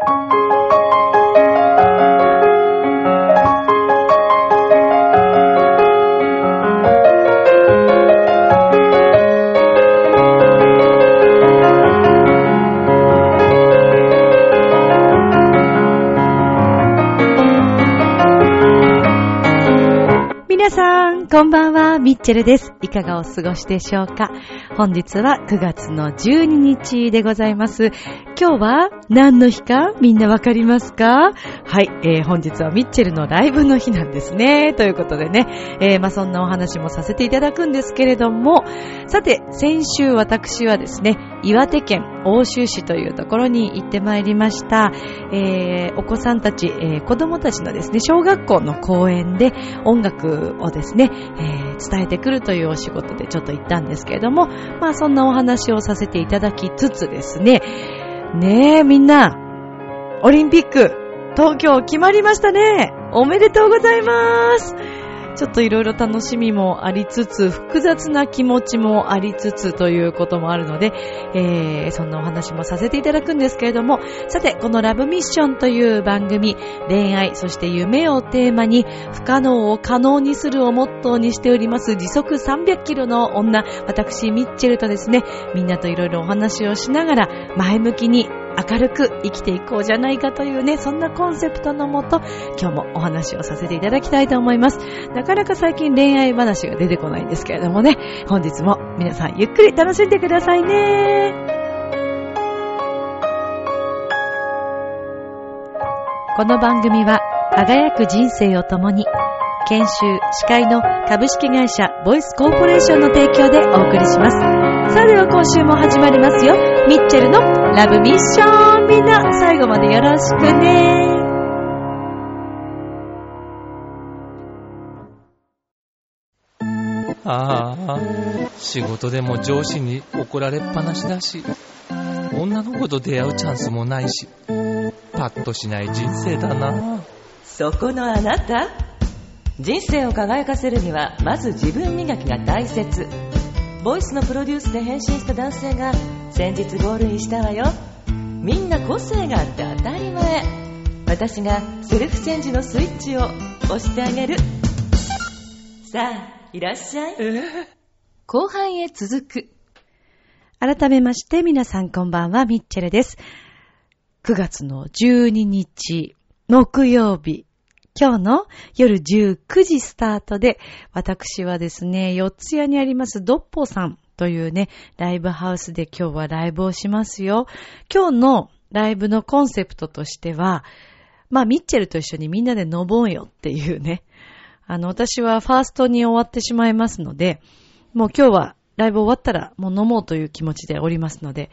皆さん、こんばんは、ミッチェルです。いかがお過ごしでしょうか本日は9月の12日でございます。今日は何の日か？みんなわかりますか？はい、えー、本日はミッチェルのライブの日なんですね。ということでね、えー、まあそんなお話もさせていただくんですけれども、さて、先週私はですね、岩手県奥州市というところに行ってまいりました。えー、お子さんたち、えー、子供たちのですね、小学校の公園で音楽をですね、えー、伝えてくるというお仕事でちょっと行ったんですけれども、まあそんなお話をさせていただきつつですね、ねえみんな、オリンピック、東京決まりましたね。おめでとうございます。ちょっといろいろ楽しみもありつつ、複雑な気持ちもありつつということもあるので、えー、そんなお話もさせていただくんですけれども、さて、このラブミッションという番組、恋愛、そして夢をテーマに、不可能を可能にするをモットーにしております、時速300キロの女、私、ミッチェルとですね、みんなといろいろお話をしながら、前向きに明るく生きていこうじゃないかというね、そんなコンセプトのもと、今日もお話をさせていただきたいと思います。なかなか最近恋愛話が出てこないんですけれどもね、本日も皆さんゆっくり楽しんでくださいね。この番組は、輝く人生を共に、研修、司会の株式会社ボイスコーポレーションの提供でお送りします。さあでは今週も始まりますよ。ミッチェルのラブミッションみんな最後までよろしくね。ああ、仕事でも上司に怒られっぱなしだし、女の子と出会うチャンスもないし、パッとしない人生だな。そこのあなた人生を輝かせるにはまず自分磨きが大切ボイスのプロデュースで変身した男性が先日ゴールインしたわよみんな個性があって当たり前私がセルフチェンジのスイッチを押してあげるさあいらっしゃい後半へ続く。改めまして皆さんこんばんは、ミッチェルです。9月の12日、木曜日。今日の夜19時スタートで、私はですね、四ツ谷にありますドッポさんというね、ライブハウスで今日はライブをしますよ。今日のライブのコンセプトとしては、まあ、ミッチェルと一緒にみんなで飲もうよっていうね。あの、私はファーストに終わってしまいますので、もう今日はライブ終わったらもう飲もうという気持ちでおりますので、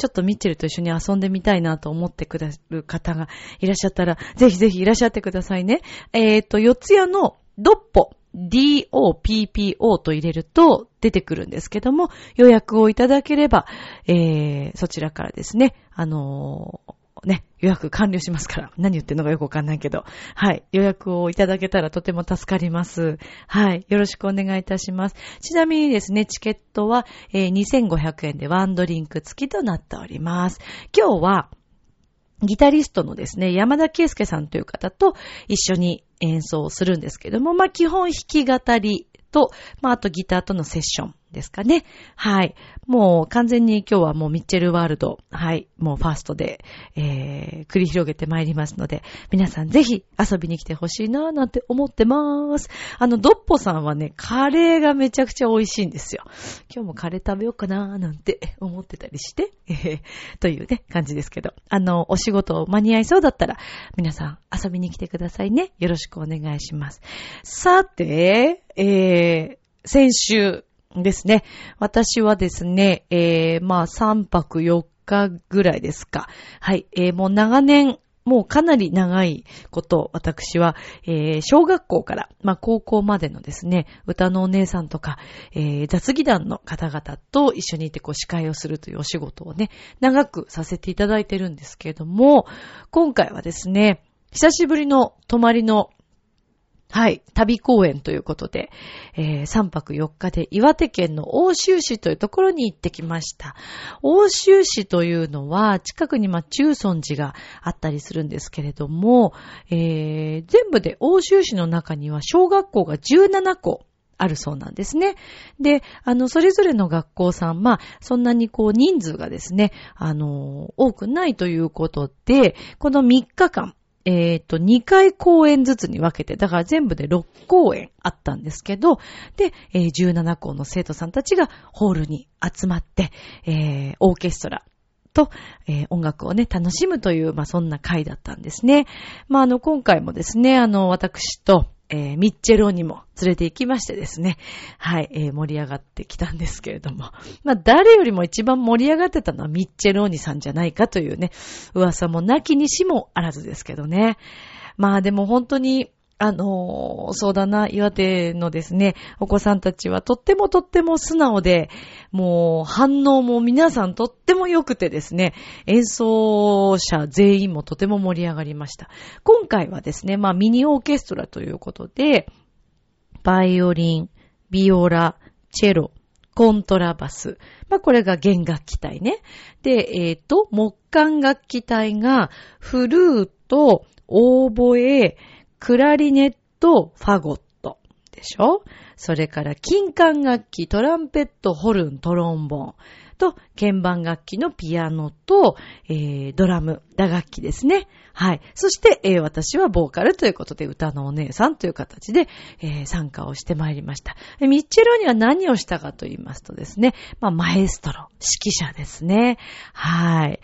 ちょっとミッチェルと一緒に遊んでみたいなと思ってくださる方がいらっしゃったら、ぜひぜひいらっしゃってくださいね。えっ、ー、と、四ツ谷のドッポ、DOPPO と入れると出てくるんですけども、予約をいただければ、えー、そちらからですね、あのーね、予約完了しますから。何言ってんのかよくわかんないけど。はい。予約をいただけたらとても助かります。はい。よろしくお願いいたします。ちなみにですね、チケットは、えー、2500円でワンドリンク付きとなっております。今日は、ギタリストのですね、山田圭介さんという方と一緒に演奏するんですけども、まあ、基本弾き語りと、まあ、あとギターとのセッションですかね。はい。もう完全に今日はもうミッチェルワールド、はい。もうファーストで、えー、繰り広げてまいりますので、皆さんぜひ遊びに来てほしいなぁなんて思ってまーす。あの、ドッポさんはね、カレーがめちゃくちゃ美味しいんですよ。今日もカレー食べようかなぁなんて 思ってたりして、えー、というね、感じですけど。あの、お仕事間に合いそうだったら、皆さん遊びに来てくださいね。よろしくお願いします。さて、えー、先週、ですね。私はですね、えー、まあ3泊4日ぐらいですか。はい。えー、もう長年、もうかなり長いこと、私は、えー、小学校から、まあ高校までのですね、歌のお姉さんとか、えー、雑技団の方々と一緒にいてこう司会をするというお仕事をね、長くさせていただいてるんですけれども、今回はですね、久しぶりの泊まりのはい、旅公演ということで、えー3泊4日で岩手県の奥州市というところに行ってきました。奥州市というのは、近くにま中尊寺があったりするんですけれども、えー全部で奥州市の中には小学校が17校あるそうなんですね。で、あの、それぞれの学校さん、まあ、そんなにこう人数がですね、あの、多くないということで、この3日間、えっ、と、2回公演ずつに分けて、だから全部で6公演あったんですけど、で、えー17校の生徒さんたちがホールに集まって、えーオーケストラと、えー音楽をね、楽しむという、まあ、そんな回だったんですね。まあ、あの、今回もですね、あの、私と、えーミッチェロにも連れて行きましてですね、はい、えー盛り上がってきたんですけれども、まあ、誰よりも一番盛り上がってたのはミッチェローニさんじゃないかというね、噂もなきにしもあらずですけどね。まあでも本当に、あのーそうだな、岩手のですね、お子さんたちはとってもとっても素直で、もう反応も皆さんとっても良くてですね、演奏者全員もとても盛り上がりました。今回はですね、まあミニオーケストラということで、バイオリン、ビオラ、チェロ、コントラバス。まあ、これが弦楽器隊ね。で、えっ、と、木管楽器隊が、フルート、オーボエ、クラリネット、ファゴット。でしょ？それから、金管楽器、トランペット、ホルン、トロンボン。と、鍵盤楽器のピアノと、えー、ドラム、打楽器ですね。はい。そして、えー私はボーカルということで、歌のお姉さんという形で、えー参加をしてまいりました。ミッチェロには何をしたかと言いますとですね、まあ、マエストロ、指揮者ですね。はい。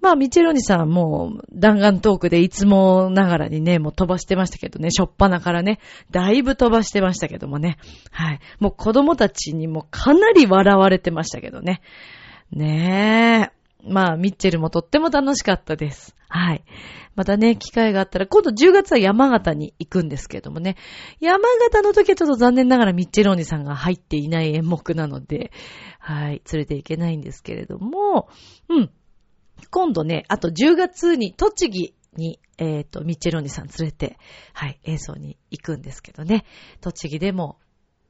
まあ、ミッチェロニさんも弾丸トークでいつもながらにね、もう飛ばしてましたけどね、しょっぱなからね、だいぶ飛ばしてましたけどもね。はい。もう子供たちにもかなり笑われてましたけどね。ねえ。まあ、ミッチェルもとっても楽しかったです。はい。またね、機会があったら、今度10月は山形に行くんですけどもね。山形の時はちょっと残念ながらミッチェローニさんが入っていない演目なので、はい、連れて行けないんですけれども、うん。今度ね、あと10月に栃木に、えっ、と、ミッチェローニさん連れて、はい、演奏に行くんですけどね。栃木でも、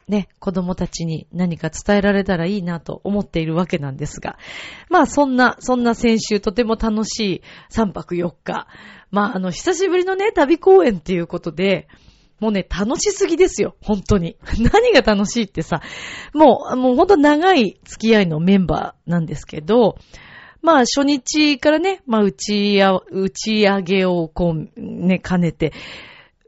ね、子供たちに何か伝えられたらいいなと思っているわけなんですが。まあそんな、そんな先週とても楽しい3泊4日。まああの、久しぶりのね、旅公演っていうことで、もうね、楽しすぎですよ、本当に。何が楽しいってさ、もう、もう本当長い付き合いのメンバーなんですけど、まあ初日からね、まあ打ち、打ち上げをこう、ね、兼ねて、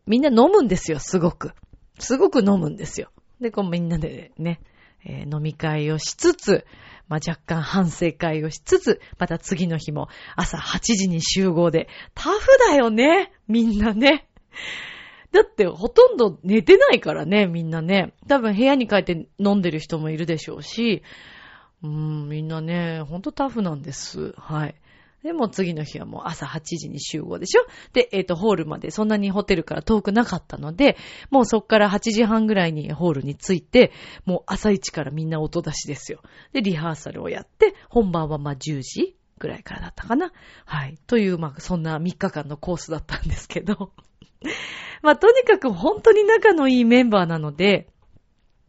みんな飲むんですよ、すごく。すごく飲むんですよ。で、こうみんなでね、えー飲み会をしつつ、まあ、若干反省会をしつつ、また次の日も朝8時に集合で、タフだよね、みんなね。だってほとんど寝てないからね、みんなね。多分部屋に帰って飲んでる人もいるでしょうし、うん、みんなね、ほんとタフなんです。はい。で、も次の日はもう朝8時に集合でしょ？で、えっ、と、ホールまでそんなにホテルから遠くなかったので、もうそっから8時半ぐらいにホールに着いて、もう朝一からみんな音出しですよ。で、リハーサルをやって、本番はまあ10時ぐらいからだったかな。はい。という、まあそんな3日間のコースだったんですけど。まあとにかく本当に仲のいいメンバーなので、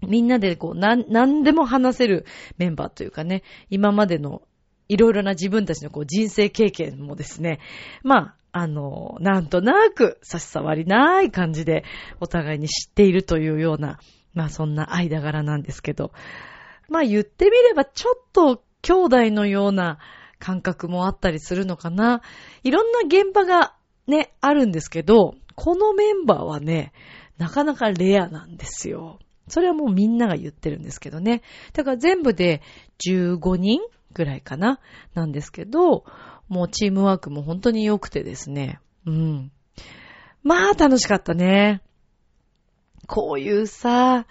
みんなでこう、なん、なんでも話せるメンバーというかね、今までのいろいろな自分たちのこう人生経験もですね、まあ、あの、なんとなく差し障りない感じでお互いに知っているというような、まあそんな間柄なんですけど、まあ言ってみればちょっと兄弟のような感覚もあったりするのかな。いろんな現場がね、あるんですけど、このメンバーはね、なかなかレアなんですよ。それはもうみんなが言ってるんですけどね。だから全部で15人ぐらいかななんですけど、もうチームワークも本当に良くてですね。うん。まあ楽しかったね。こういうさ、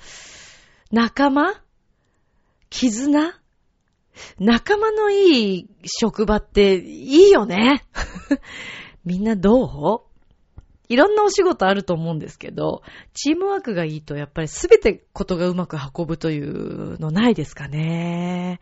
仲間？絆？仲間のいい職場っていいよね。みんなどう？いろんなお仕事あると思うんですけど、チームワークがいいとやっぱりすべてことがうまく運ぶというのないですかね。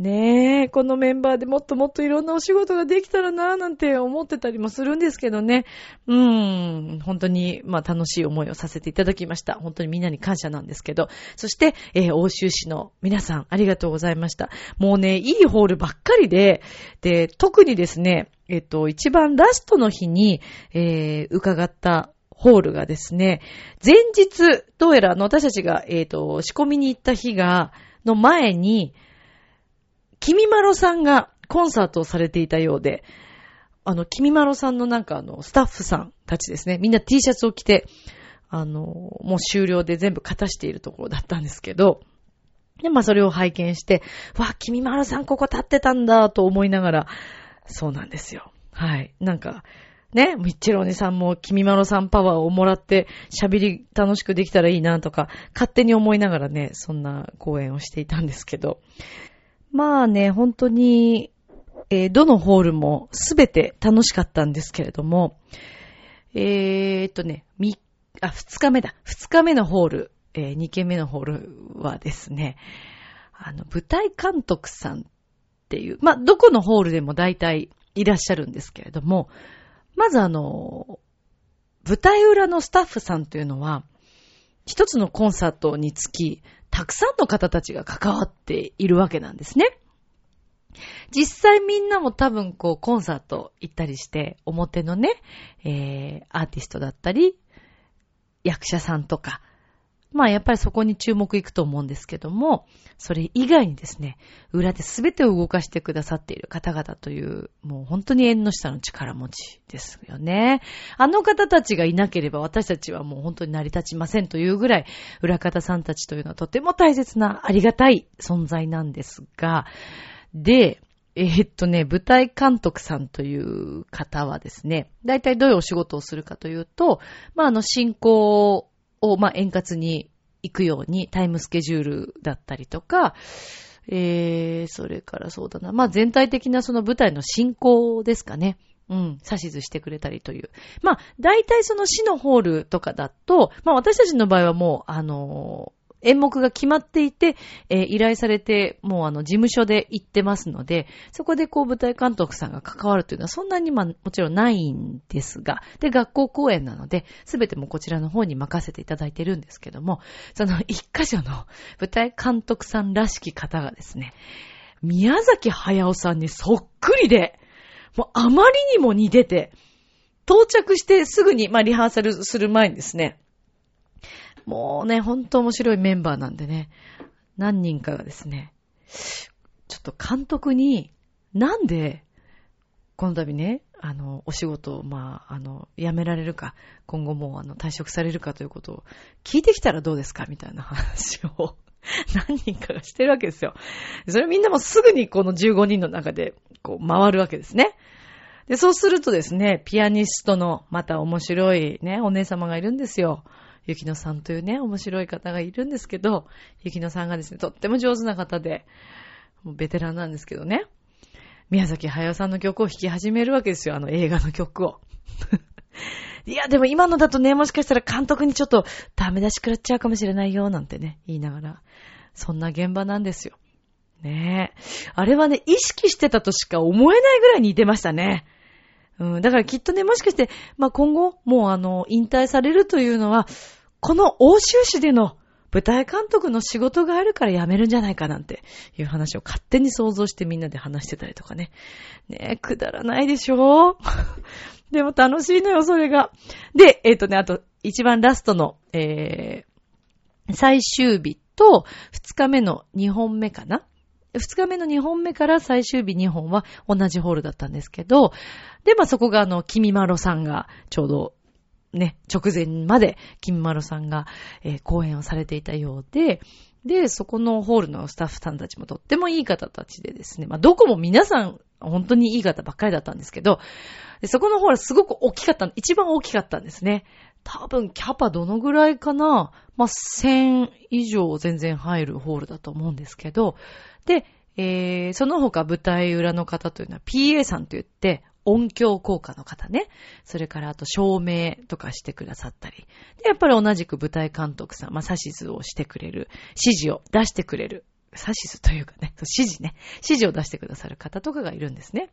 ねえ、このメンバーでもっともっといろんなお仕事ができたらなぁなんて思ってたりもするんですけどね。うーん、本当に、まあ楽しい思いをさせていただきました。本当にみんなに感謝なんですけど。そして、えー、欧州市の皆さん、ありがとうございました。もうね、いいホールばっかりで、で、特にですね、えっと、一番ラストの日に、えー、伺ったホールがですね、前日、どうやらあの、私たちが、えっ、と、仕込みに行った日が、の前に、君まろさんがコンサートをされていたようで、あの、君まろさんのなんかあの、スタッフさんたちですね、みんな T シャツを着て、あの、もう終了で全部片しているところだったんですけど、で、まあそれを拝見して、わ、君まろさんここ立ってたんだと思いながら、そうなんですよ。はい。なんか、ね、ミッチェルお姉さんも君まろさんパワーをもらって喋り楽しくできたらいいなとか、勝手に思いながらね、そんな講演をしていたんですけど。まあね、本当に、えーどのホールもすべて楽しかったんですけれども、えーっとね、み、あ、二日目だ。二日目のホール、えー二軒目のホールはですね、あの、舞台監督さんっていう、まあ、どこのホールでも大体いらっしゃるんですけれども、まずあの、舞台裏のスタッフさんというのは、一つのコンサートにつき、たくさんの方たちが関わっているわけなんですね。実際みんなも多分こうコンサート行ったりして、表のね、えー、アーティストだったり、役者さんとか、まあやっぱりそこに注目いくと思うんですけども、それ以外にですね、裏で全てを動かしてくださっている方々という、もう本当に縁の下の力持ちですよね。あの方たちがいなければ私たちはもう本当に成り立ちませんというぐらい、裏方さんたちというのはとても大切なありがたい存在なんですが、で、えっとね、舞台監督さんという方はですね、大体どういうお仕事をするかというと、まあ、あの、進行を、まあ、円滑に行くようにタイムスケジュールだったりとか、えー、それからそうだな、まあ、全体的なその舞台の進行ですかね。うん、指図してくれたりという。まあ、大体その死のホールとかだと、まあ私たちの場合はもう、あの演目が決まっていて、えー依頼されて、もうあの、事務所で行ってますので、そこでこう、舞台監督さんが関わるというのはそんなにまあ、もちろんないんですが、で、学校公演なので、すべてもこちらの方に任せていただいてるんですけども、その一箇所の舞台監督さんらしき方がですね、宮崎駿さんにそっくりで、もうあまりにも似てて、到着してすぐに、まあ、リハーサルする前にですね、もうね、ほんと面白いメンバーなんでね、何人かがですね、ちょっと監督に、なんで、この度ね、あの、お仕事を、まあ、あの、辞められるか、今後もう、あの、退職されるかということを聞いてきたらどうですかみたいな話を 何人かがしてるわけですよ。それみんなもすぐにこの15人の中で、こう、回るわけですね。で、そうするとですね、ピアニストのまた面白いね、お姉様がいるんですよ。ゆきのさんというね、面白い方がいるんですけど、ゆきのさんがですね、とっても上手な方で、もうベテランなんですけどね、宮崎駿さんの曲を弾き始めるわけですよ、あの映画の曲を。いや、でも今のだとね、もしかしたら監督にちょっとダメ出し食らっちゃうかもしれないよ、なんてね、言いながら、そんな現場なんですよ。ねえ。あれはね、意識してたとしか思えないぐらい似てましたね。うん、だからきっとね、もしかして、まあ、今後、もうあの、引退されるというのは、この欧州市での舞台監督の仕事があるから辞めるんじゃないかなんていう話を勝手に想像してみんなで話してたりとかね。ねえ、くだらないでしょ？でも楽しいのよ、それが。で、えっ、とね、あと、一番ラストの、えー、最終日と、二日目の二本目かな？二日目の二本目から最終日二本は同じホールだったんですけど、で、まあ、そこがあの、君まろさんがちょうどね、直前まで君まろさんが、えー講演をされていたようで、で、そこのホールのスタッフさんたちもとってもいい方たちでですね、まあ、どこも皆さん本当にいい方ばっかりだったんですけど、そこのホールすごく大きかった、一番大きかったんですね。多分キャパどのぐらいかなまあ、1000以上全然入るホールだと思うんですけど、で、えー、その他舞台裏の方というのは PA さんと言って、音響効果の方ね。それからあと照明とかしてくださったり。で、やっぱり同じく舞台監督さん、まあ、指図をしてくれる、指示を出してくれる指図というかね、指示ね、指示を出してくださる方とかがいるんですね。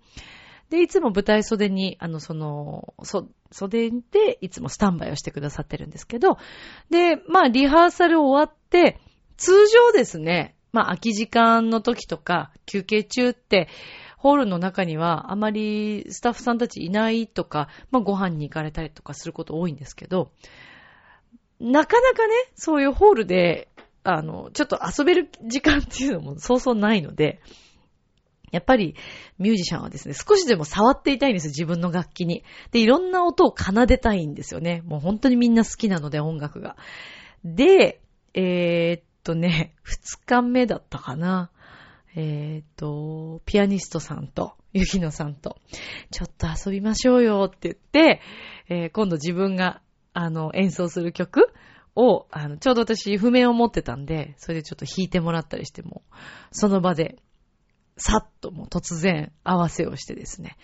で、いつも舞台袖に、あの、その、そ、袖でいつもスタンバイをしてくださってるんですけど、で、まあ、リハーサル終わって、通常ですね、まあ、空き時間の時とか、休憩中って、ホールの中にはあまりスタッフさんたちいないとか、まあ、ご飯に行かれたりとかすること多いんですけど、なかなかね、そういうホールで、あの、ちょっと遊べる時間っていうのもそうそうないので、やっぱりミュージシャンはですね、少しでも触っていたいんですよ、自分の楽器に。で、いろんな音を奏でたいんですよね。もう本当にみんな好きなので、音楽が。で、えー、っとね、二日目だったかな。えー、っと、ピアニストさんと、ゆきのさんと、ちょっと遊びましょうよって言って、えー、今度自分が、あの、演奏する曲を、あの、ちょうど私、譜面を持ってたんで、それでちょっと弾いてもらったりしても、その場でさっともう突然合わせをしてですね。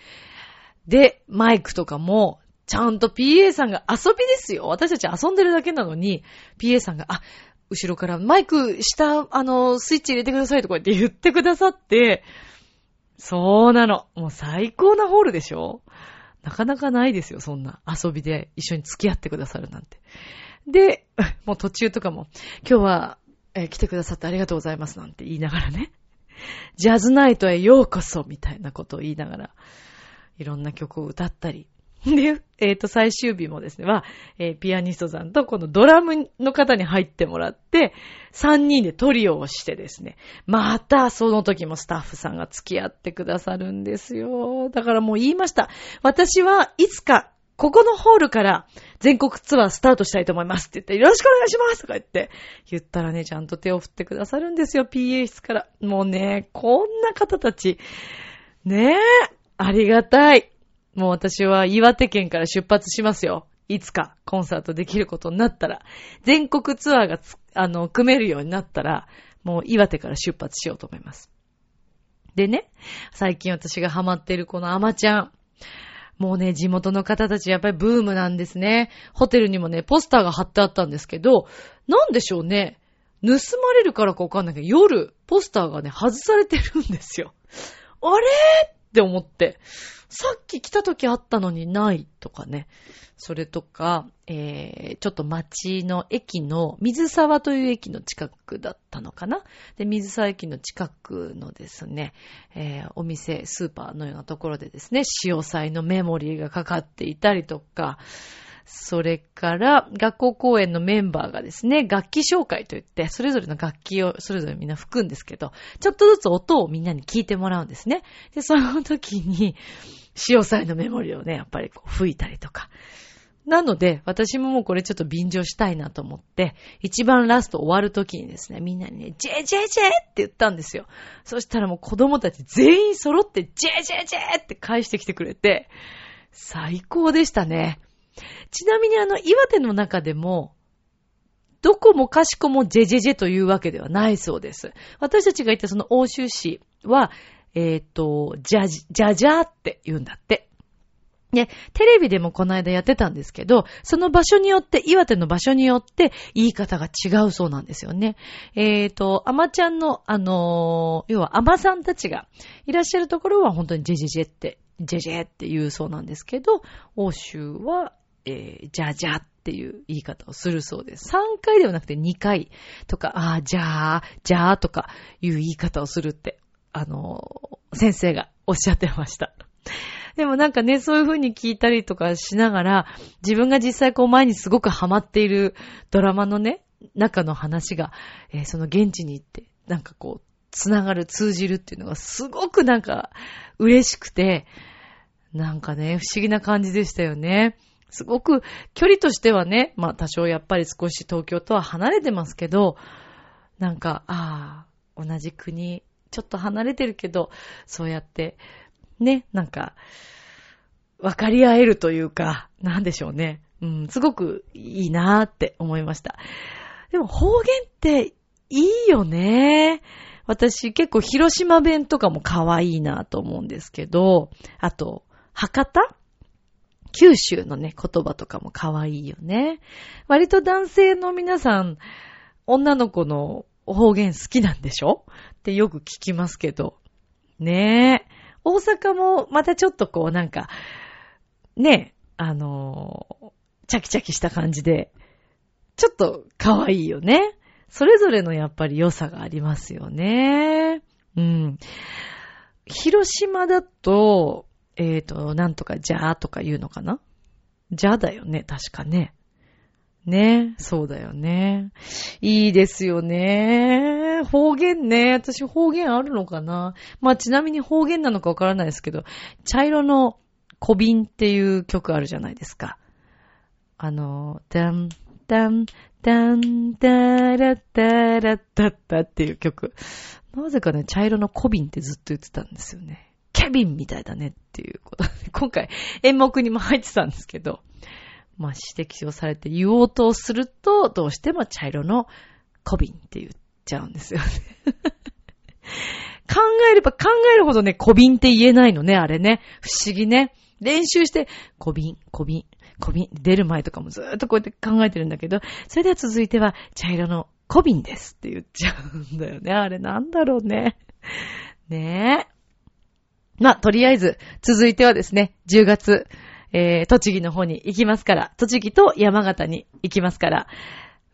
で、マイクとかも、ちゃんと PA さんが遊びですよ。私たち遊んでるだけなのに、PA さんが、あ、後ろからマイク下、あの、スイッチ入れてくださいとかって言ってくださって、そうなの。もう最高なホールでしょ？なかなかないですよ、そんな遊びで一緒に付き合ってくださるなんて。で、もう途中とかも、今日は、え、来てくださってありがとうございますなんて言いながらね。ジャズナイトへようこそみたいなことを言いながら、いろんな曲を歌ったり。で、えっ、ー、と、最終日もですね、は、えー、ピアニストさんとこのドラムの方に入ってもらって、3人でトリオをしてですね、またその時もスタッフさんが付き合ってくださるんですよ。だからもう言いました。私はいつかここのホールから全国ツアースタートしたいと思いますって言って、よろしくお願いしますとか言って、言ったらね、ちゃんと手を振ってくださるんですよ、PA 室から。もうね、こんな方たち。ねえ、ありがたい。もう私は岩手県から出発しますよ。いつかコンサートできることになったら、全国ツアーがあの、組めるようになったら、もう岩手から出発しようと思います。でね、最近私がハマってるこのアマちゃん。もうね、地元の方たちやっぱりブームなんですね。ホテルにもね、ポスターが貼ってあったんですけど、なんでしょうね。盗まれるからかわかんないけど、夜、ポスターがね、外されてるんですよ。あれ？って思って。さっき来た時あったのにないとかね。それとか、えー、ちょっと町の駅の水沢という駅の近くだったのかなで、水沢駅の近くのですね、えー、お店、スーパーのようなところでですね、潮祭のメモリーがかかっていたりとか、それから、学校公演のメンバーがですね、楽器紹介といって、それぞれの楽器をそれぞれみんな吹くんですけど、ちょっとずつ音をみんなに聞いてもらうんですね。で、その時に、潮祭のメモリをね、やっぱりこう吹いたりとか。なので、私ももうこれちょっと便乗したいなと思って、一番ラスト終わる時にですね、みんなにね、ジェジェジェって言ったんですよ。そしたらもう子供たち全員揃って、ジェジェジェって返してきてくれて、最高でしたね。ちなみにあの、岩手の中でも、どこもかしこもジェジェジェというわけではないそうです。私たちが行ったその欧州市は、えっ、ー、と、ジャジ、ジャジャーって言うんだって。で、テレビでもこの間やってたんですけど、その場所によって、岩手の場所によって言い方が違うそうなんですよね。えっ、ー、と、アマちゃんの、あのー、要はアマさんたちがいらっしゃるところは本当にジェジェジェって、ジェジェって言うそうなんですけど、欧州は、えー、じゃじゃっていう言い方をするそうです。3回ではなくて2回とか、ああ、じゃあ、じゃあとかいう言い方をするって、あのー、先生がおっしゃってました。でもなんかね、そういう風に聞いたりとかしながら、自分が実際こう前にすごくハマっているドラマのね、中の話が、えー、その現地に行って、なんかこう、つながる、通じるっていうのがすごくなんか嬉しくて、なんかね、不思議な感じでしたよね。すごく距離としてはね、まあ多少やっぱり少し東京とは離れてますけど、なんか、ああ、同じ国、ちょっと離れてるけど、そうやってね、なんか、分かり合えるというか、なんでしょうね。うん、すごくいいなーって思いました。でも方言っていいよね。私結構広島弁とかも可愛いなと思うんですけど、あと、博多九州のね、言葉とかも可愛いよね。割と男性の皆さん、女の子の方言好きなんでしょ？ってよく聞きますけど。ねえ。大阪もまたちょっとこうなんか、ねえ、あのチャキチャキした感じで、ちょっと可愛いよね。それぞれのやっぱり良さがありますよね。うん。広島だと、えっ、と、なんとかじゃーとか言うのかな？じゃだよね、確かね。ね、そうだよね。いいですよね。方言ね。私方言あるのかな？まあちなみに方言なのかわからないですけど、茶色の小瓶っていう曲あるじゃないですか。あの、ダン、ダン、ダン、ダラダラッダッダっていう曲。なぜかね、茶色の小瓶ってずっと言ってたんですよね。ケビンみたいだねっていうこと、今回演目にも入ってたんですけど、まあ指摘をされて言おうとすると、どうしても茶色の小瓶って言っちゃうんですよね。考えれば考えるほどね、小瓶って言えないのね、あれね。不思議ね。練習して、小瓶、小瓶、小瓶、出る前とかもずーっとこうやって考えてるんだけど、それでは続いては、茶色の小瓶ですって言っちゃうんだよね。あれなんだろうね。ねえ。まあ、とりあえず、続いてはですね、10月、えー、栃木の方に行きますから、栃木と山形に行きますから、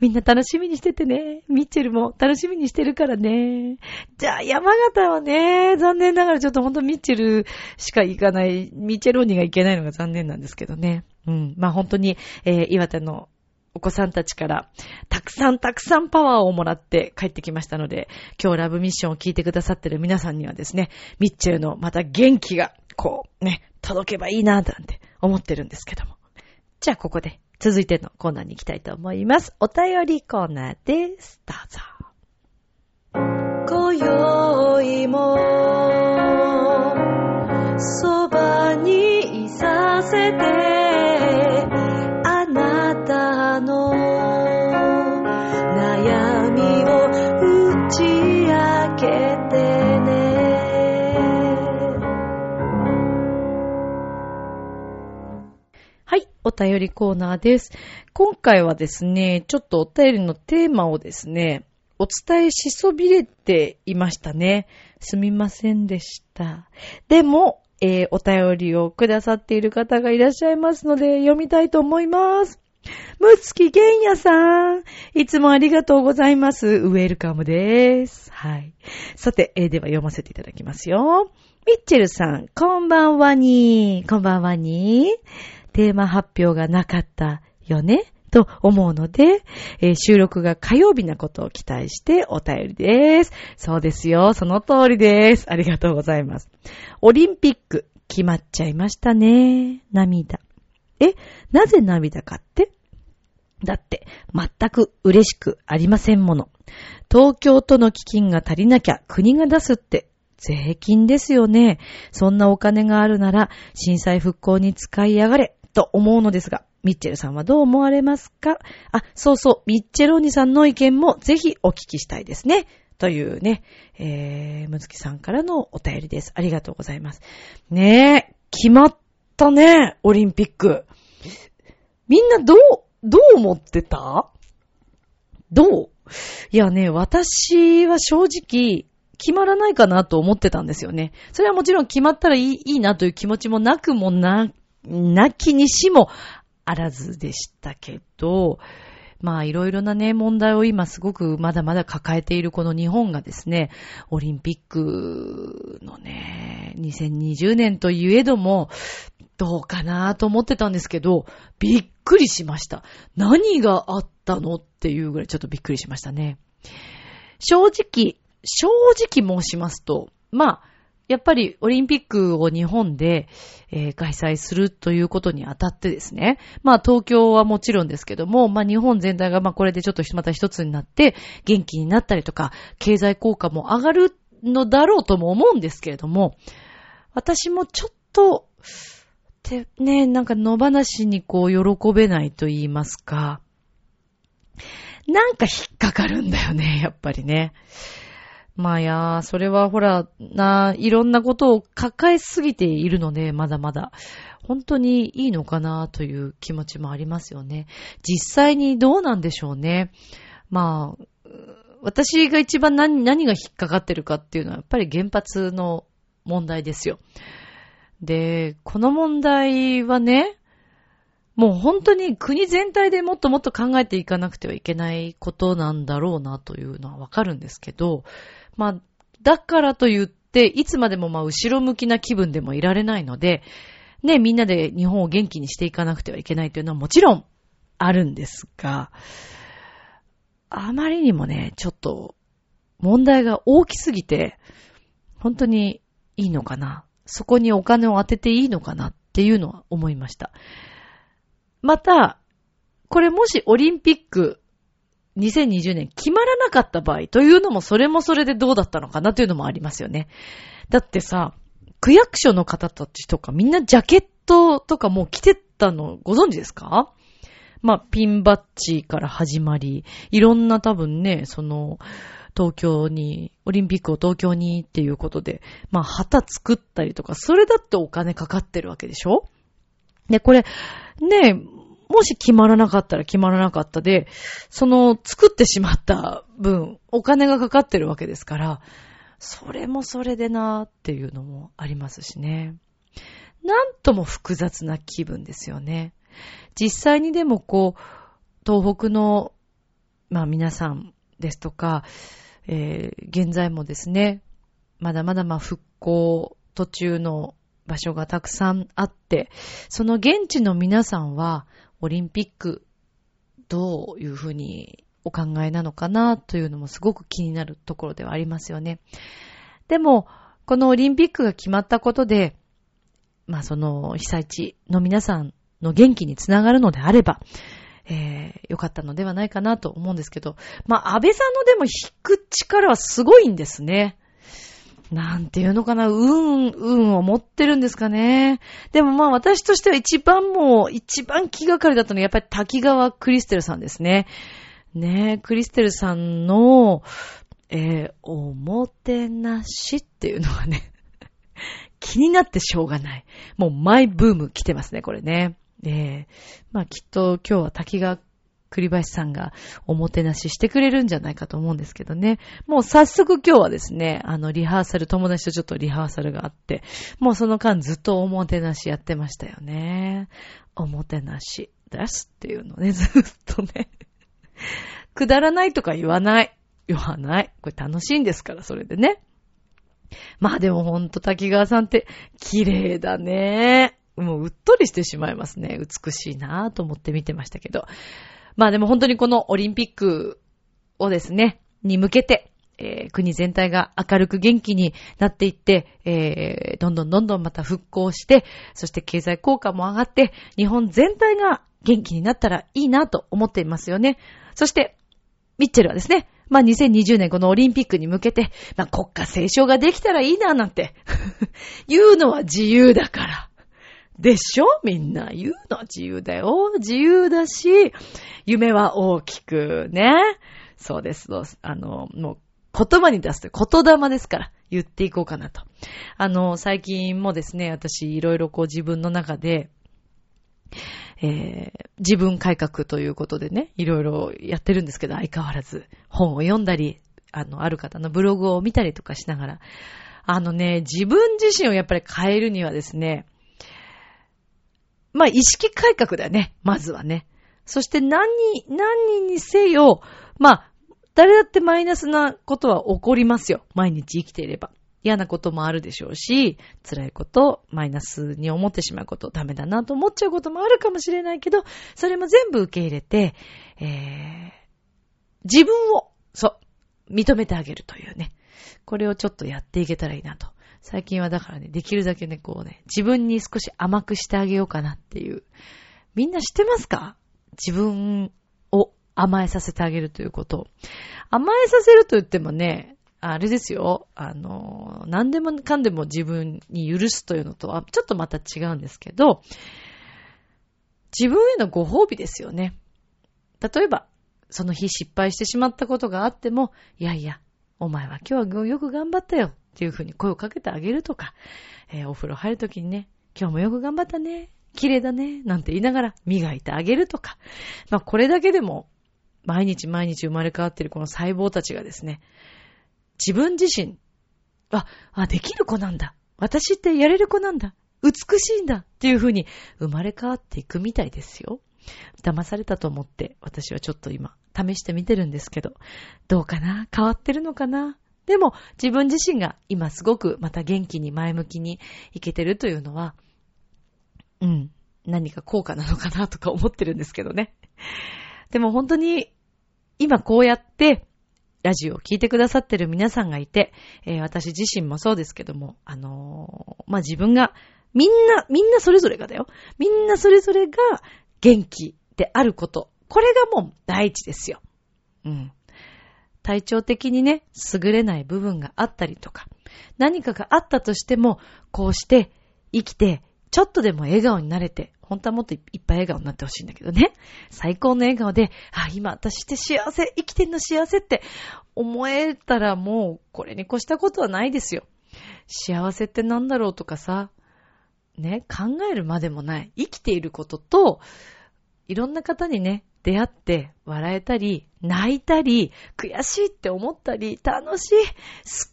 みんな楽しみにしててね。ミッチェルも楽しみにしてるからね。じゃあ、山形はね、残念ながらちょっとほんとミッチェルしか行かない、ミッチェローニが行けないのが残念なんですけどね。うん。まあ本当に、えー、岩手のお子さんたちから、たくさんたくさんパワーをもらって帰ってきましたので、今日ラブミッションを聞いてくださってる皆さんにはですね、ミッチェルのまた元気が、こう、ね、届けばいいな、なんて思ってるんですけども。じゃあここで、続いてのコーナーに行きたいと思います。お便りコーナーです。どうぞ。今宵も、お便りコーナーです。今回はですね、ちょっとお便りのテーマをですね、お伝えしそびれていましたね。すみませんでした。でも、えーお便りをくださっている方がいらっしゃいますので、読みたいと思います。むつきげんやさん。いつもありがとうございます。ウェルカムです。はい。さて、えーでは読ませていただきますよ。ミッチェルさん、こんばんはに。こんばんはに。テーマ発表がなかったよねと思うので、えー収録が火曜日なことを期待してお便りです。そうですよ。その通りです。ありがとうございます。オリンピック、決まっちゃいましたね。涙。え、なぜ涙かって？だって、全く嬉しくありませんもの。東京都の基金が足りなきゃ国が出すって、税金ですよね。そんなお金があるなら、震災復興に使いやがれ、と思うのですが、ミッチェルさんはどう思われますか？あ、そうそう、ミッチェローニさんの意見もぜひお聞きしたいですね。というね、えー、むつきさんからのお便りです。ありがとうございます。ねえ、決まったね、オリンピック。みんなどう、どう思ってた？どう？いやね、私は正直、決まらないかなと思ってたんですよね。それはもちろん決まったらいいいいなという気持ちもなくもな、なきにしもあらずでしたけど、まあいろいろなね、問題を今すごくまだまだ抱えているこの日本がですね、オリンピックのね、2020年といえども、どうかなと思ってたんですけど、びっくりしました。何があったのっていうぐらいちょっとびっくりしましたね。正直、正直申しますと、まあ、やっぱりオリンピックを日本で、えー開催するということにあたってですね、まあ東京はもちろんですけども、まあ日本全体がまあこれでちょっとまた一つになって元気になったりとか、経済効果も上がるのだろうとも思うんですけれども、私もちょっと、て、ね、なんか野放しにこう喜べないと言いますか、なんか引っかかるんだよね、やっぱりね。まあいやー、それはほら、な、いろんなことを抱えすぎているので、まだまだ。本当にいいのかなという気持ちもありますよね。実際にどうなんでしょうね。まあ、私が一番何何が引っかかってるかっていうのは、やっぱり原発の問題ですよ。で、この問題はね、もう本当に国全体でもっともっと考えていかなくてはいけないことなんだろうなというのはわかるんですけど、まあ、だからと言って、いつまでもまあ後ろ向きな気分でもいられないので、ね、みんなで日本を元気にしていかなくてはいけないというのはもちろんあるんですが、あまりにもね、ちょっと問題が大きすぎて、本当にいいのかなそこにお金を当てていいのかなっていうのは思いました。また、これもしオリンピック2020年決まらなかった場合というのもそれもそれでどうだったのかなというのもありますよね。だってさ、区役所の方たちとかみんなジャケットとかもう着てたのご存知ですか？まあ、ピンバッジから始まり、いろんな多分ね、その、東京に、オリンピックを東京にっていうことで、まあ、旗作ったりとか、それだってお金かかってるわけでしょ？で、これ、ね、もし決まらなかったら決まらなかったで、その作ってしまった分、お金がかかってるわけですから、それもそれでなーっていうのもありますしね。なんとも複雑な気分ですよね。実際にでもこう、東北の、まあ皆さんですとか、えー、現在もですね、まだまだまあ復興途中の場所がたくさんあって、その現地の皆さんはオリンピックどういうふうにお考えなのかなというのもすごく気になるところではありますよね。でも、このオリンピックが決まったことで、まあその被災地の皆さんの元気につながるのであれば、えー、よかったのではないかなと思うんですけど、まあ安倍さんのでも引く力はすごいんですね。なんていうのかな、運、運を持ってるんですかね。でもまあ私としては一番もう、一番気がかりだったのはやっぱり滝川クリステルさんですね。ねえ、クリステルさんの、えー、おもてなしっていうのはね、気になってしょうがない。もうマイブーム来てますね、これね。えー、まあきっと今日は滝川栗林さんがおもてなししてくれるんじゃないかと思うんですけどね。もう早速今日はですね、あのリハーサル、友達とちょっとリハーサルがあって、もうその間ずっとおもてなしやってましたよね。おもてなしですっていうのね、ずっとね。くだらないとか言わない。言わない。これ楽しいんですから、それでね。まあでもほんと滝川さんって綺麗だね。もううっとりしてしまいますね。美しいなぁと思って見てましたけど。まあでも本当にこのオリンピックをですね、に向けて、えー、国全体が明るく元気になっていって、えー、どんどんどんどんまた復興して、そして経済効果も上がって、日本全体が元気になったらいいなと思っていますよね。そして、ミッチェルはですね、まあ、2020年このオリンピックに向けて、まあ、国家斉唱ができたらいいななんて 言うのは自由だから。でしょ？みんな言うのは自由だよ。自由だし、夢は大きくね。そうです。あの、もう言葉に出すと言霊ですから言っていこうかなと。あの、最近もですね、私いろいろこう自分の中で、えー、自分改革ということでね、いろいろやってるんですけど、相変わらず本を読んだり、あの、ある方のブログを見たりとかしながら、あのね、自分自身をやっぱり変えるにはですね、まあ、意識改革だよね、まずはね。そして何に、何人にせよ、まあ、誰だってマイナスなことは起こりますよ。毎日生きていれば。嫌なこともあるでしょうし、辛いこと、マイナスに思ってしまうこと、ダメだなと思っちゃうこともあるかもしれないけど、それも全部受け入れて、えー、自分を、そう、認めてあげるというね。これをちょっとやっていけたらいいなと。最近はだからね、できるだけね、こうね、自分に少し甘くしてあげようかなっていう。みんな知ってますか？自分を甘えさせてあげるということ。甘えさせると言ってもね、あれですよ。あの、何でもかんでも自分に許すというのとはちょっとまた違うんですけど、自分へのご褒美ですよね。例えば、その日失敗してしまったことがあっても、いやいや、お前は今日はよく頑張ったよっていうふうに声をかけてあげるとか、えー、お風呂入るときにね、今日もよく頑張ったね、綺麗だね、なんて言いながら磨いてあげるとか、まあこれだけでも毎日毎日生まれ変わってるこの細胞たちがですね、自分自身、あ、あ、できる子なんだ。私ってやれる子なんだ。美しいんだっていう風に生まれ変わっていくみたいですよ。騙されたと思って私はちょっと今試してみてるんですけど、どうかな変わってるのかなでも自分自身が今すごくまた元気に前向きにいけてるというのは、うん、何か効果なのかなとか思ってるんですけどね。でも本当に今こうやってラジオを聴いてくださってる皆さんがいて、えー、私自身もそうですけども、あのー、まあ、自分がみんな、みんなそれぞれがだよ。みんなそれぞれが元気であること。これがもう第一ですよ。うん。体調的にね、優れない部分があったりとか、何かがあったとしても、こうして生きて、ちょっとでも笑顔になれて、本当はもっといっぱい笑顔になってほしいんだけどね。最高の笑顔で、あ、今私って幸せ、生きてんの幸せって思えたらもうこれに越したことはないですよ。幸せって何だろうとかさ、ね、考えるまでもない。生きていることと、いろんな方にね、出会って笑えたり、泣いたり、悔しいって思ったり、楽しい、好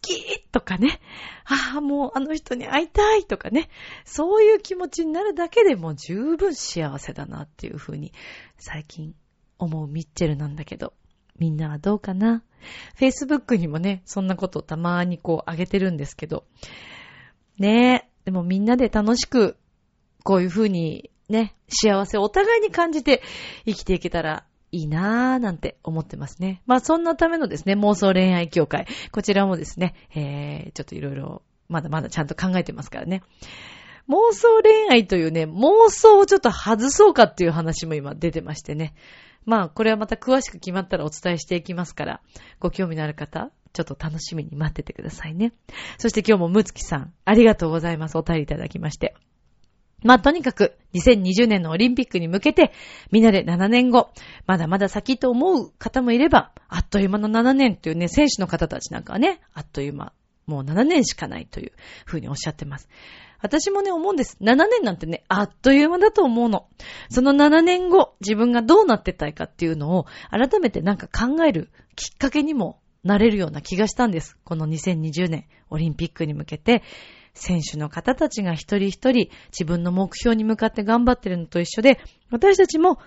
きとかね、ああ、もうあの人に会いたいとかね、そういう気持ちになるだけでも十分幸せだなっていうふうに最近思うミッチェルなんだけど、みんなはどうかな ?Facebook にもね、そんなことたまーにこう上げてるんですけど、ねえ、でもみんなで楽しく、こういう風にね、幸せをお互いに感じて生きていけたらいいなぁなんて思ってますね。まあそんなためのですね、妄想恋愛協会。こちらもですね、えー、ちょっといろいろまだまだちゃんと考えてますからね。妄想恋愛というね、妄想をちょっと外そうかっていう話も今出てましてね。まあこれはまた詳しく決まったらお伝えしていきますから、ご興味のある方、ちょっと楽しみに待っててくださいね。そして今日もむつきさん、ありがとうございます。お便りいただきまして。まあ、とにかく、2020年のオリンピックに向けて、みんなで7年後、まだまだ先と思う方もいれば、あっという間の7年というね、選手の方たちなんかはね、あっという間、もう7年しかないというふうにおっしゃってます。私もね、思うんです。7年なんてね、あっという間だと思うの。その7年後、自分がどうなってたいかっていうのを、改めてなんか考えるきっかけにもなれるような気がしたんです。この2020年オリンピックに向けて、選手の方たちが一人一人自分の目標に向かって頑張ってるのと一緒で、私たちも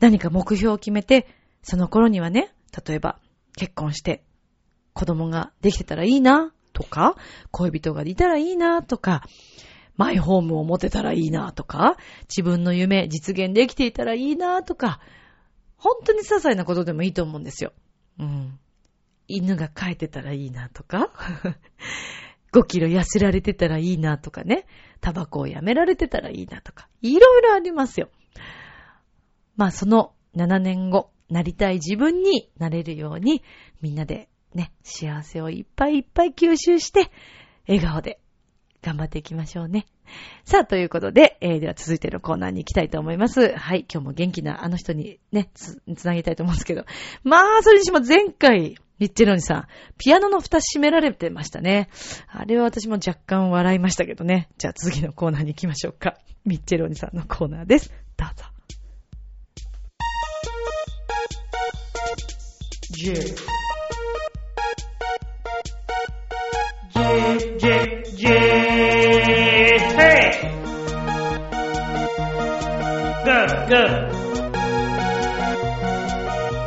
何か目標を決めて、その頃にはね、例えば結婚して子供ができてたらいいなとか、恋人がいたらいいなとか、マイホームを持てたらいいなとか、自分の夢実現できていたらいいなとか、本当に些細なことでもいいと思うんですよ。うん。犬が飼えてたらいいなとか、5キロ痩せられてたらいいなとかね、タバコをやめられてたらいいなとか、いろいろありますよ。まあその7年後、なりたい自分になれるように、みんなでね、幸せをいっぱいいっぱい吸収して、笑顔で頑張っていきましょうね。さあ、ということで、えー、では続いてのコーナーに行きたいと思います。はい、今日も元気なあの人にね、つ、つなげたいと思うんですけど。まあ、それにしても前回、リッチェロニさん、ピアノの蓋閉められてましたね。あれは私も若干笑いましたけどね。じゃあ次のコーナーに行きましょうか。ミッチェロニさんのコーナーです。どうぞ。J J J J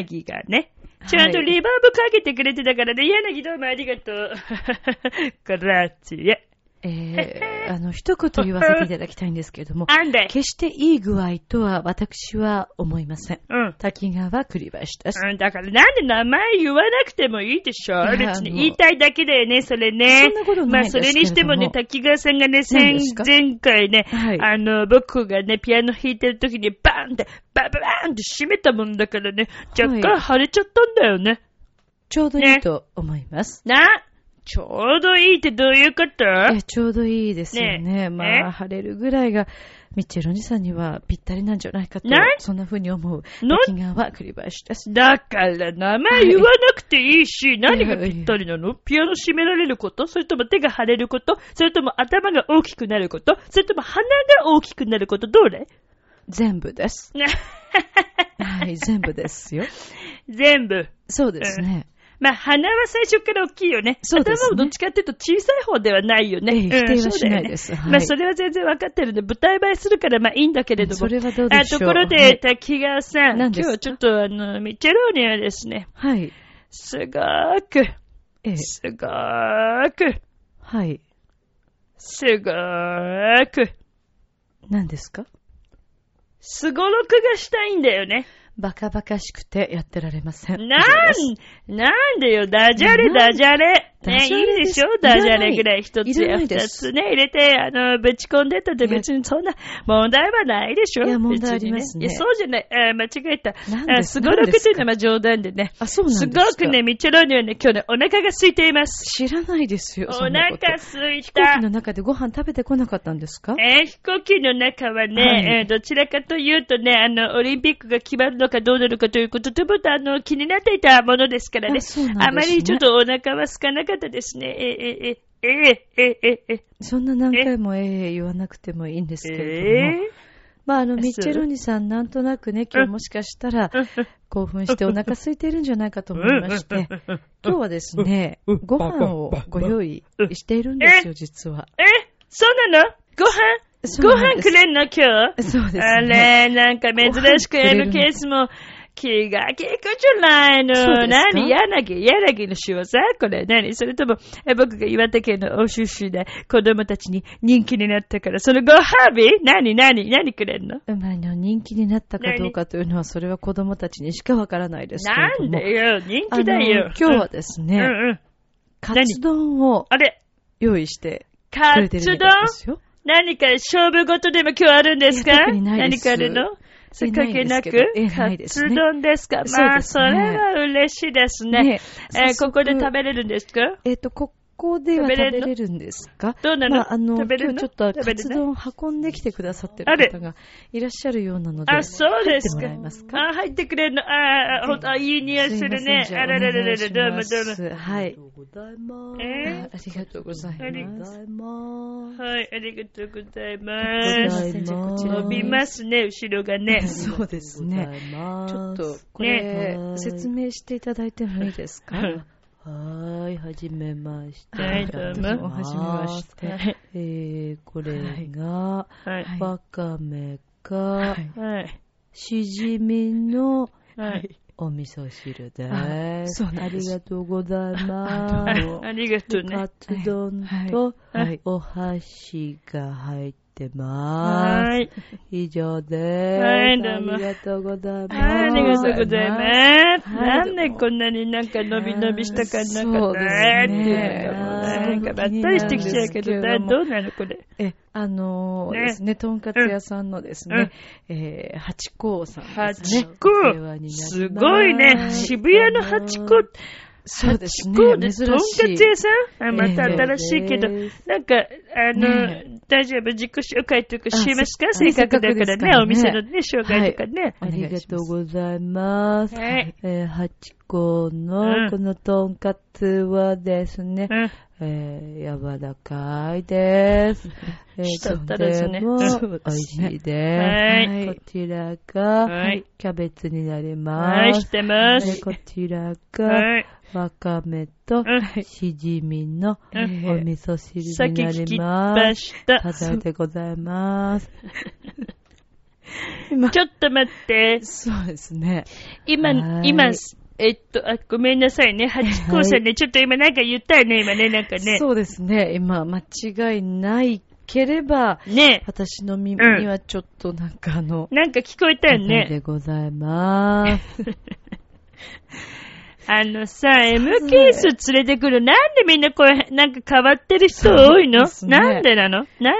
柳がね、ちゃんとリバーブかけてくれてたからね、はい、柳どうもありがとう。グラッチエ。えー、あの、一言言わせていただきたいんですけれども、なんで？決していい具合とは私は思いません。うん。滝川栗林です。うん、だからなんで名前言わなくてもいいでしょいや別にあの言いたいだけだよね、それね。そんなことないですけれどもまあそれにしてもね、滝川さんがね、何前ですか？前回ね、はいあの、僕がね、ピアノ弾いてる時にバーンって、バババーンって閉めたもんだからね、若干腫れちゃったんだよね。ちょうどいいと思います。な、ちょうどいいってどういうこと？えちょうどいいですよね。ねえまえあ、晴れるぐらいが、ミッチェさんにはぴったりなんじゃないかとな、そんな風に思う。な滝川栗林です。だから名前言わなくていいし、何がぴったりなの？ピアノ閉められること？それとも手が腫れること？それとも頭が大きくなること？それとも鼻が大きくなること？どれ？全部です。はい、全部ですよ。全部。そうですね。まあ、鼻は最初から大きいよね。そうですね。頭もどっちかっていうと小さい方ではないよね。ええうん否定はしないそうだよね。です。はい。まあ、それは全然わかってるんで、舞台映えするからまあいいんだけれども。それはどうでしょう。あところはでい、滝川さん、今日ちょっとあの、ミッチェローニはですね、はい。すごーく、ええ、すごーく、はい。すごーく、何ですか？すごろくがしたいんだよね。バカバカしくてやってられません。なんなんでよ、ダジャレ、ダジャレ。ね、いいでしょ？ダジャレぐらい一つや二つね、入れて、あの、ぶち込んでたって別にそんな問題はないでしょ？いや問題ありますね。いや、そうじゃない。あ間違えた。あすごろくっていうのはまあ冗談でね。あ、そうなんすですか？ごくね、ミッチェローニはね、今日ね、お腹が空いています。知らないですよ、お腹空い飛た行機。の中でご飯食べてこなかったんですか？えー飛行機の中はね、はい。えーどちらかというとね、あの、オリンピックが決まるのかどうなのかということともと、あの、気になっていたものですからね。あね。あまりちょっとお腹は空かなかったですね。えー、えー、えー、えー、えー、えー、え。そんな何回もええ言わなくてもいいんですけー、れども。えまあ、あの、ミッチェロニさん、なんとなくね、今日もしかしたら、興奮してお腹空いてるんじゃないかと思いまして、今日はですね、ご飯をご用意しているんですよ、実は。ー、え？そうなの？ご飯？ご飯くれんの？今日？そうですね。あれ、なんか珍しくご飯くれるケースも気が利くじゃないの。何？柳、柳の仕業？これ何？それとも、え僕が岩手県のお出身で子供たちに人気になったから、そのご褒美？何？何？何くれんの？まあ、あの人気になったかどうかというのは、それは子供たちにしかわからないですなん。でよ、人気だよ。今日はですね、うん。うん。カツ丼をあれ、用意してくカツ丼？何か勝負事でも今日あるんですか？何かあるの？それ関係なくいないですけないですね。ツ丼ですか？まあ、それは嬉しいですね。ねえここで食べれるんですか？えっ、と、ここでは食べれるのれるんですか？どうなの？まあ、あの、食べれるの？今日ちょっとカツ丼を運んできてくださってる方がいらっしゃるようなので、あ、そうですか。入ってもらえますか？あ、入ってくれるの？あ、あほんと、あ、いい匂いするね。あららららら、どうもどうも。じゃあお願いしますはい。えあありがとうございます。はい、ありがとうございごます。ざいます伸びますね、後ろがね。そうですね。ちょっと、こねれ、説明していただいてもいいですか？うんはーい、はじめまして。はいどうもはじめまして。はい。えー、これが、わかめか。しじみのはい。お味噌汁であす。そうなんですありがとうございあます。ありがとうねカ。ツ丼はいとはいお箸が入ってます。はい。以上です。はいどうもありがとうございます。はい、ありがとうございます。はいなんでこんなになんか伸び伸びした感じなんかっていうねなんかばったりしてきちゃうけど、どうなのこれ。え、あのーねですね、とんかつ屋さんのですね、えー、八甲さんですね。八甲お世話になりますすごいね。渋谷の八甲。そうですね。珍しい。とんかつ屋さんあ、またええ新しいけど、なんか、あのね、大丈夫？自己紹介とかあしますか？せせっかくだからね、お店のね、紹介とかね。ありがとうございます。はい。えー、八甲うんのこのとんかつはですね、うん。えー、柔らかいです。えしとても美味しいです。はいこちらが、はいキャベツになりはい、ます。知ってます。でこちらが、はい。わかめとうんしじみのうんお味噌汁になりま。ますした。ただいでございます。今 ちょっと待って。そうですね。今は、い今、えっと、あ、ごめんなさいね。八甲さんね、ちょっと今なんか言ったよね、今ね、なんかね。そうですね。今、間違いないければ、ね私の耳にはちょっとなんかあの、なんか聞こえたよでね。ございます。あのさ、M ケース連れてくる。なんでみんなこれ、なんか変わってる人多いの、ねなんでなの？な、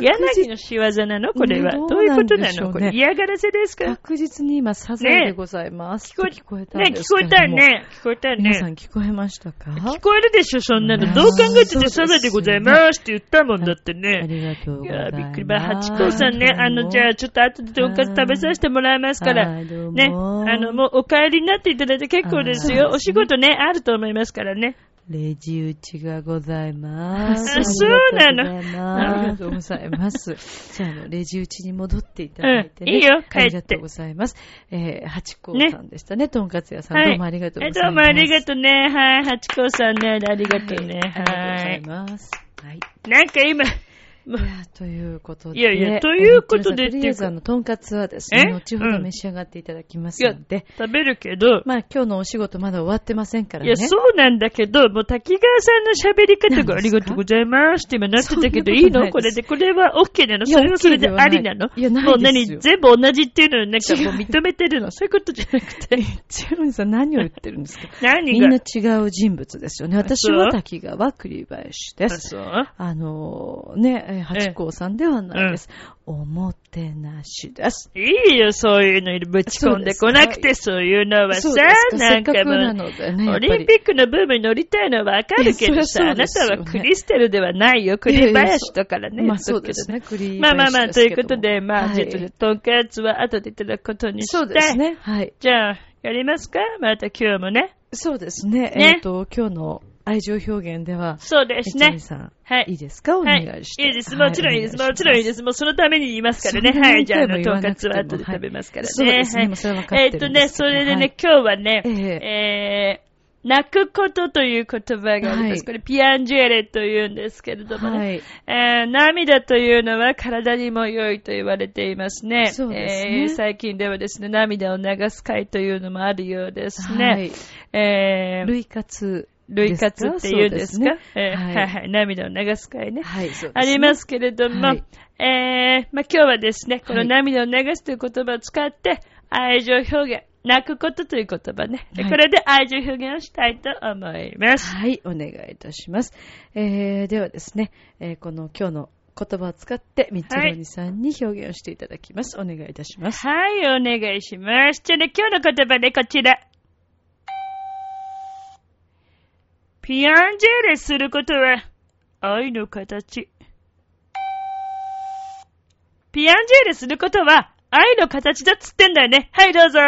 柳の仕業なの？これは。ねどういうことなの？これ嫌がらせですか？確実に今、サザエでございます。ねと聞こえたんね、で聞こえた。ね。聞こえたよ皆さね。ん聞こえましたか？聞こえるでしょ、そんなの。ねどう考えててサザエでございますって言ったもんだってあね。りがとうごいや、ざいます。びっくりば、八甲さんね、あの、じゃあ、ちょっと後でとんかつ食べさせてもらいますから、ね、あの、もうお帰りになっていただいて結構ですよ。あーお仕事ね、あると思いますからね。レジ打ちがございます。あそうなのありがとうございます。じゃあ、あの、レジ打ちに戻っていただいてね。うんいいよ帰ってありがとうございます。えー、八甲さんでしたね。とんかつ屋さん、はい。どうもありがとうございます。どうもありがとうね。はい。八甲さんね、ありがとうね。はいありがとうござはいます。はい。い。なんか今、いや ということで。いやいやということでえーとりあえずあの、とんかつはですえ？ね、後ほど召し上がっていただきますので、食べるけど、まあ今日のお仕事まだ終わってませんからね。いや、そうなんだけど、もう滝川さんの喋り方がありがとうございますって今なってたけど、いいいの？これで、これは OK なの？それはそれでありなの？いやないもう何全部同じっていうのをなんかもう認めてるの？そういうことじゃなくて。違うんですよ。何を言ってるんですか？何みんなが違う人物ですよね。私は滝川栗林であす。そう？あのね、えー八甲さんではないです。おもてなしです。いいよ、そういうのにぶち込んでこなくて、そういうのはさなんかもう、ね、やオリンピックのブームに乗りたいのはわかるけどさ、あなたはクリステルではないよ、栗林とからね。まあそうですね、栗林まあまあまあ、ということで、まあ、はい実は、とんかつは後でいただくことにして。そうですね、はい。じゃあ、やりますか？また今日もね。そうですね、ねえっ、と、今日の愛情表現では、そうですね。さん、はいいいですか？おはい。願いして。いいです。もちろんいいです。もちろんいいですす。もうそのために言いますからね。はい。じゃあ、あの、とんかつは後で食べますからね。そうですねそれは分かえーっとね、それではいね、今日はね、ええー、泣くことという言葉があります。はいこれ、ピアンジェレというんですけれどもね。はい。えー涙というのは体にも良いと言われていますね。そうですねえー最近ではですね、涙を流す会というのもあるようですね。はい。えー、類活。類活って言うんですか？すねえーはいはいはい。涙を流す会ね。はい、そうですねありますけれども、はいえー、まあ、今日はですね、このはい涙を流すという言葉を使って、愛情表現、泣くことという言葉ね。ではいこれで愛情表現をしたいと思います。はい、お願いいたします。えー、ではですね、えーこの今日の言葉を使って、ミッチェロニさんに表現をしていただきます。お願いいたします。はい、お願いします。じゃあね、今日の言葉ね、こちら。ピアンジェーレすることは、愛の形。ピアンジェーレすることは、愛の形だっつってんだよね。はい、どうぞ。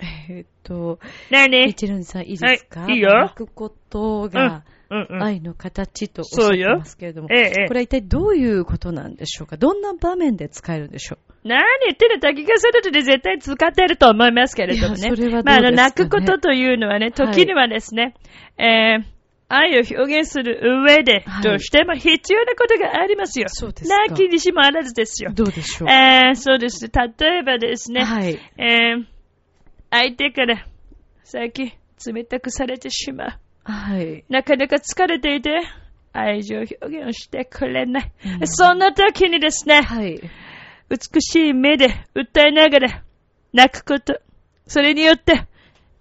えーっと、なにミッチェロニさんいいですか？はいいいよ泣くことがうんうん。愛の形とおっしゃってますけれども、ええ、ええこれは一体どういうことなんでしょうか？どんな場面で使えるんでしょう？何言ってる滝川さんで絶対使ってると思いますけれどもね。それはどうですかね？まあ、あの、泣くことというのはね、はい時にはですね、えー、愛を表現する上では、いどうしても必要なことがありますよ。そうですか泣きにしもあらずですよ。どうでしょう？えー、そうです。例えばですね、はい。えー、相手から、最近、冷たくされてしまう。はい。なかなか疲れていて、愛情表現をしてくれない。うんそんな時にですね、はい。美しい目で訴えながら泣くこと。それによって、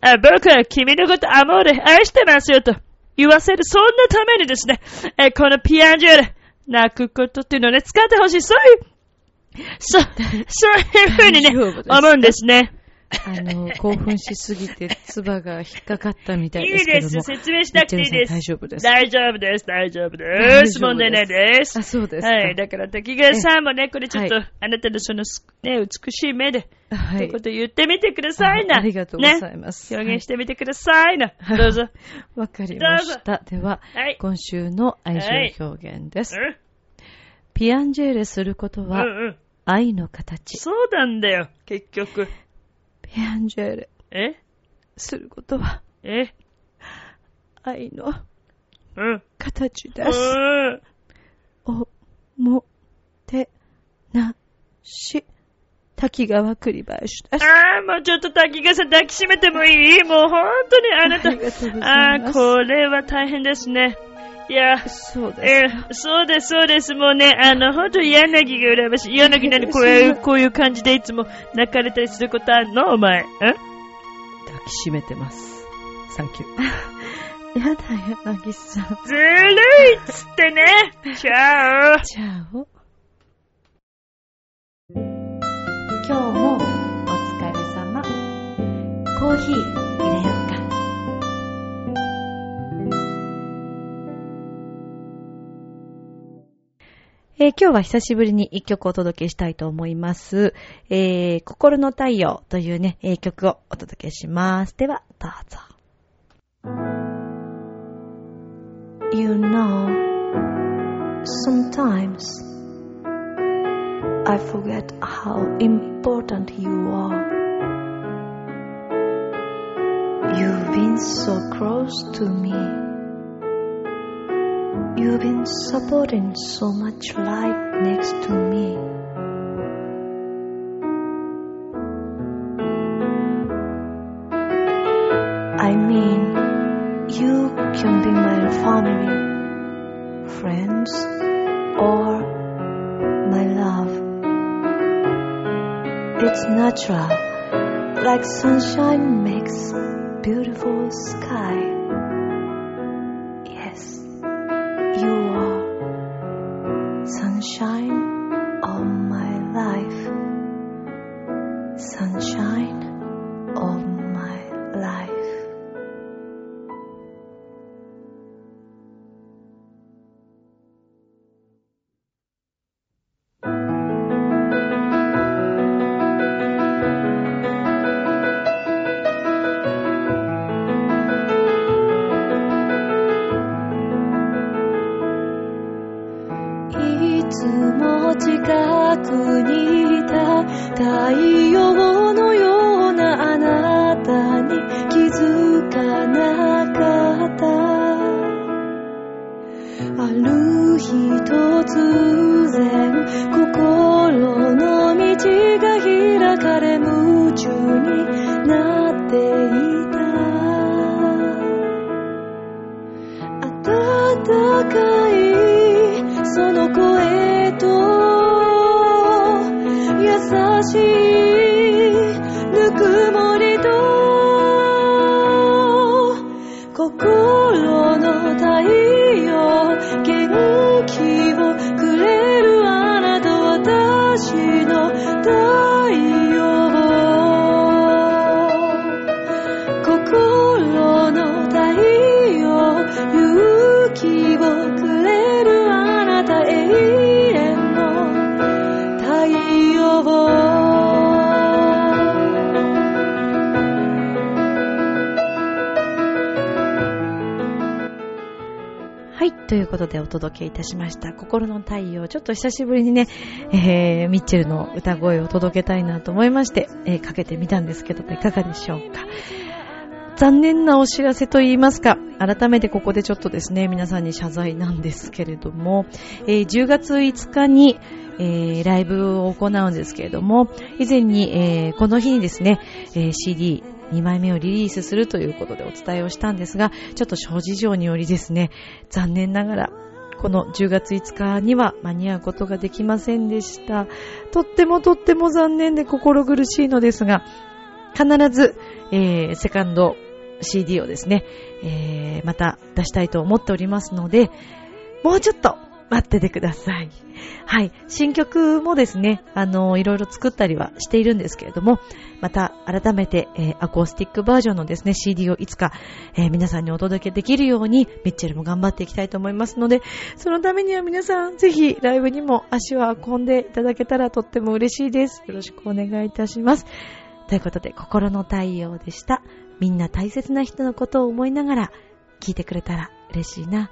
あ僕は君のことアモーレ愛してますよと言わせる、そんなためにですね、えこのピアンジュール、泣くことっていうのをね、使ってほしい。そういう、そう、そういうふうにね、思うんですね。あの、興奮しすぎて、唾が引っかかったみたいいいですけども。です。説明しなくていいです。大丈夫です。大丈夫です。大丈夫大です。問題ないですあ、。そうですか。はい。だから、滝川さんもね、これちょっと、はあなたのそのす、ね、美しい目で、はということを言ってみてくださいな。あありがとうござねいます。表現してみてくださいな。はいどうぞ。わかりました。では、はい。今週の愛情表現です。うんピアンジェーレすることはうんうん。愛の形。そうなんだよ、結局。ピアンジェーレえ？することはえ？愛のうん。形です。うん。お、も、て、な、し、滝川栗林です。ああ、もうちょっと滝川さん抱きしめてもいい？もう本当にあなたああ、これは大変ですね。いや、そうです。えーそうです、そうです。もうね、あの、本当に柳が羨ましい。柳なんでこういう、こういう感じでいつも泣かれたりすることあんの？お前。ん抱きしめてます。サンキュー。やだ、柳さん。ずるいっつってね。チャオじゃあお。今日もお疲れ様。コーヒーえー今日は久しぶりに一曲お届けしたいと思います。えー心の太陽というね、えー曲をお届けします。では、どうぞ。You know, sometimes I forget how important you are. You've been so close to me. You've been supporting so much light next to me. I mean, you can be my family, friends, or my love. It's natural, like sunshine makes beautiful sky. お届けいたしました。心の太陽。ちょっと久しぶりにね、えー、ミッチェルの歌声を届けたいなと思いまして、えーかけてみたんですけど、いかがでしょうか。残念なお知らせと言いますか、改めてここでちょっとですね、皆さんに謝罪なんですけれども、えー10月5日に、えーライブを行うんですけれども、以前に、えーこの日にですね、え CD、2枚目をリリースするということでお伝えをしたんですが、ちょっと諸事情によりですね、残念ながら、この10月5日には間に合うことができませんでした。とってもとっても残念で心苦しいのですが、必ず、えーセカンド CD をですね、えーまた出したいと思っておりますので、もうちょっと待っててください。はい。新曲もですね、あの、いろいろ作ったりはしているんですけれども、また改めて、えーアコースティックバージョンのですね、CD をいつか、えー皆さんにお届けできるように、ミッチェルも頑張っていきたいと思いますので、そのためには皆さん、ぜひライブにも足を運んでいただけたらとっても嬉しいです。よろしくお願いいたします。ということで、心の太陽でした。みんな大切な人のことを思いながら、聞いてくれたら嬉しいな。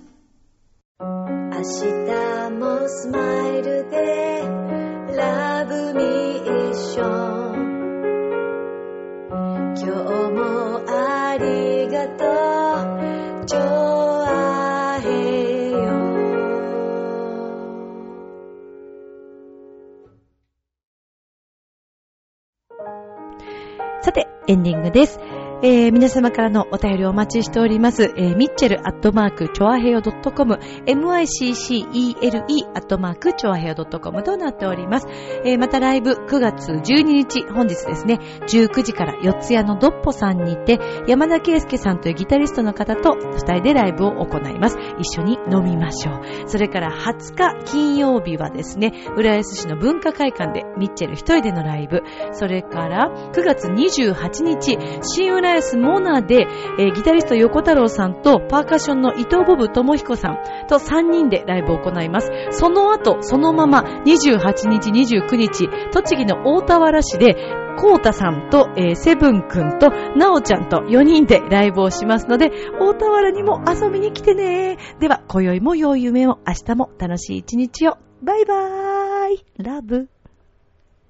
明日もスマイルでラブミーション今日もありがとう。ジョアヘヨさて、エンディングです。えー皆様からのお便りお待ちしております。えーミッチェルアットマーク、チョアヘヨ .com、miccele アットマーク、チョアヘヨ .com となっております。えーまたライブ9月12日、本日ですね、19時から四ツ谷のドッポさんにて、山田圭介さんというギタリストの方と二人でライブを行います。一緒に飲みましょう。それから20日金曜日はですね、浦安市の文化会館でミッチェル一人でのライブ、それから9月28日、新浦安モナで、えーギタリスト横太郎さんとパーカッションの伊藤ボブ智彦さんと3人でライブを行います。その後、そのまま28日、29日、栃木の大田原市で、コータさんと、えーセブンくんと、ナオちゃんと4人でライブをしますので、大田原にも遊びに来てね。では、今宵も良い夢を、明日も楽しい一日を。バイバーイラブ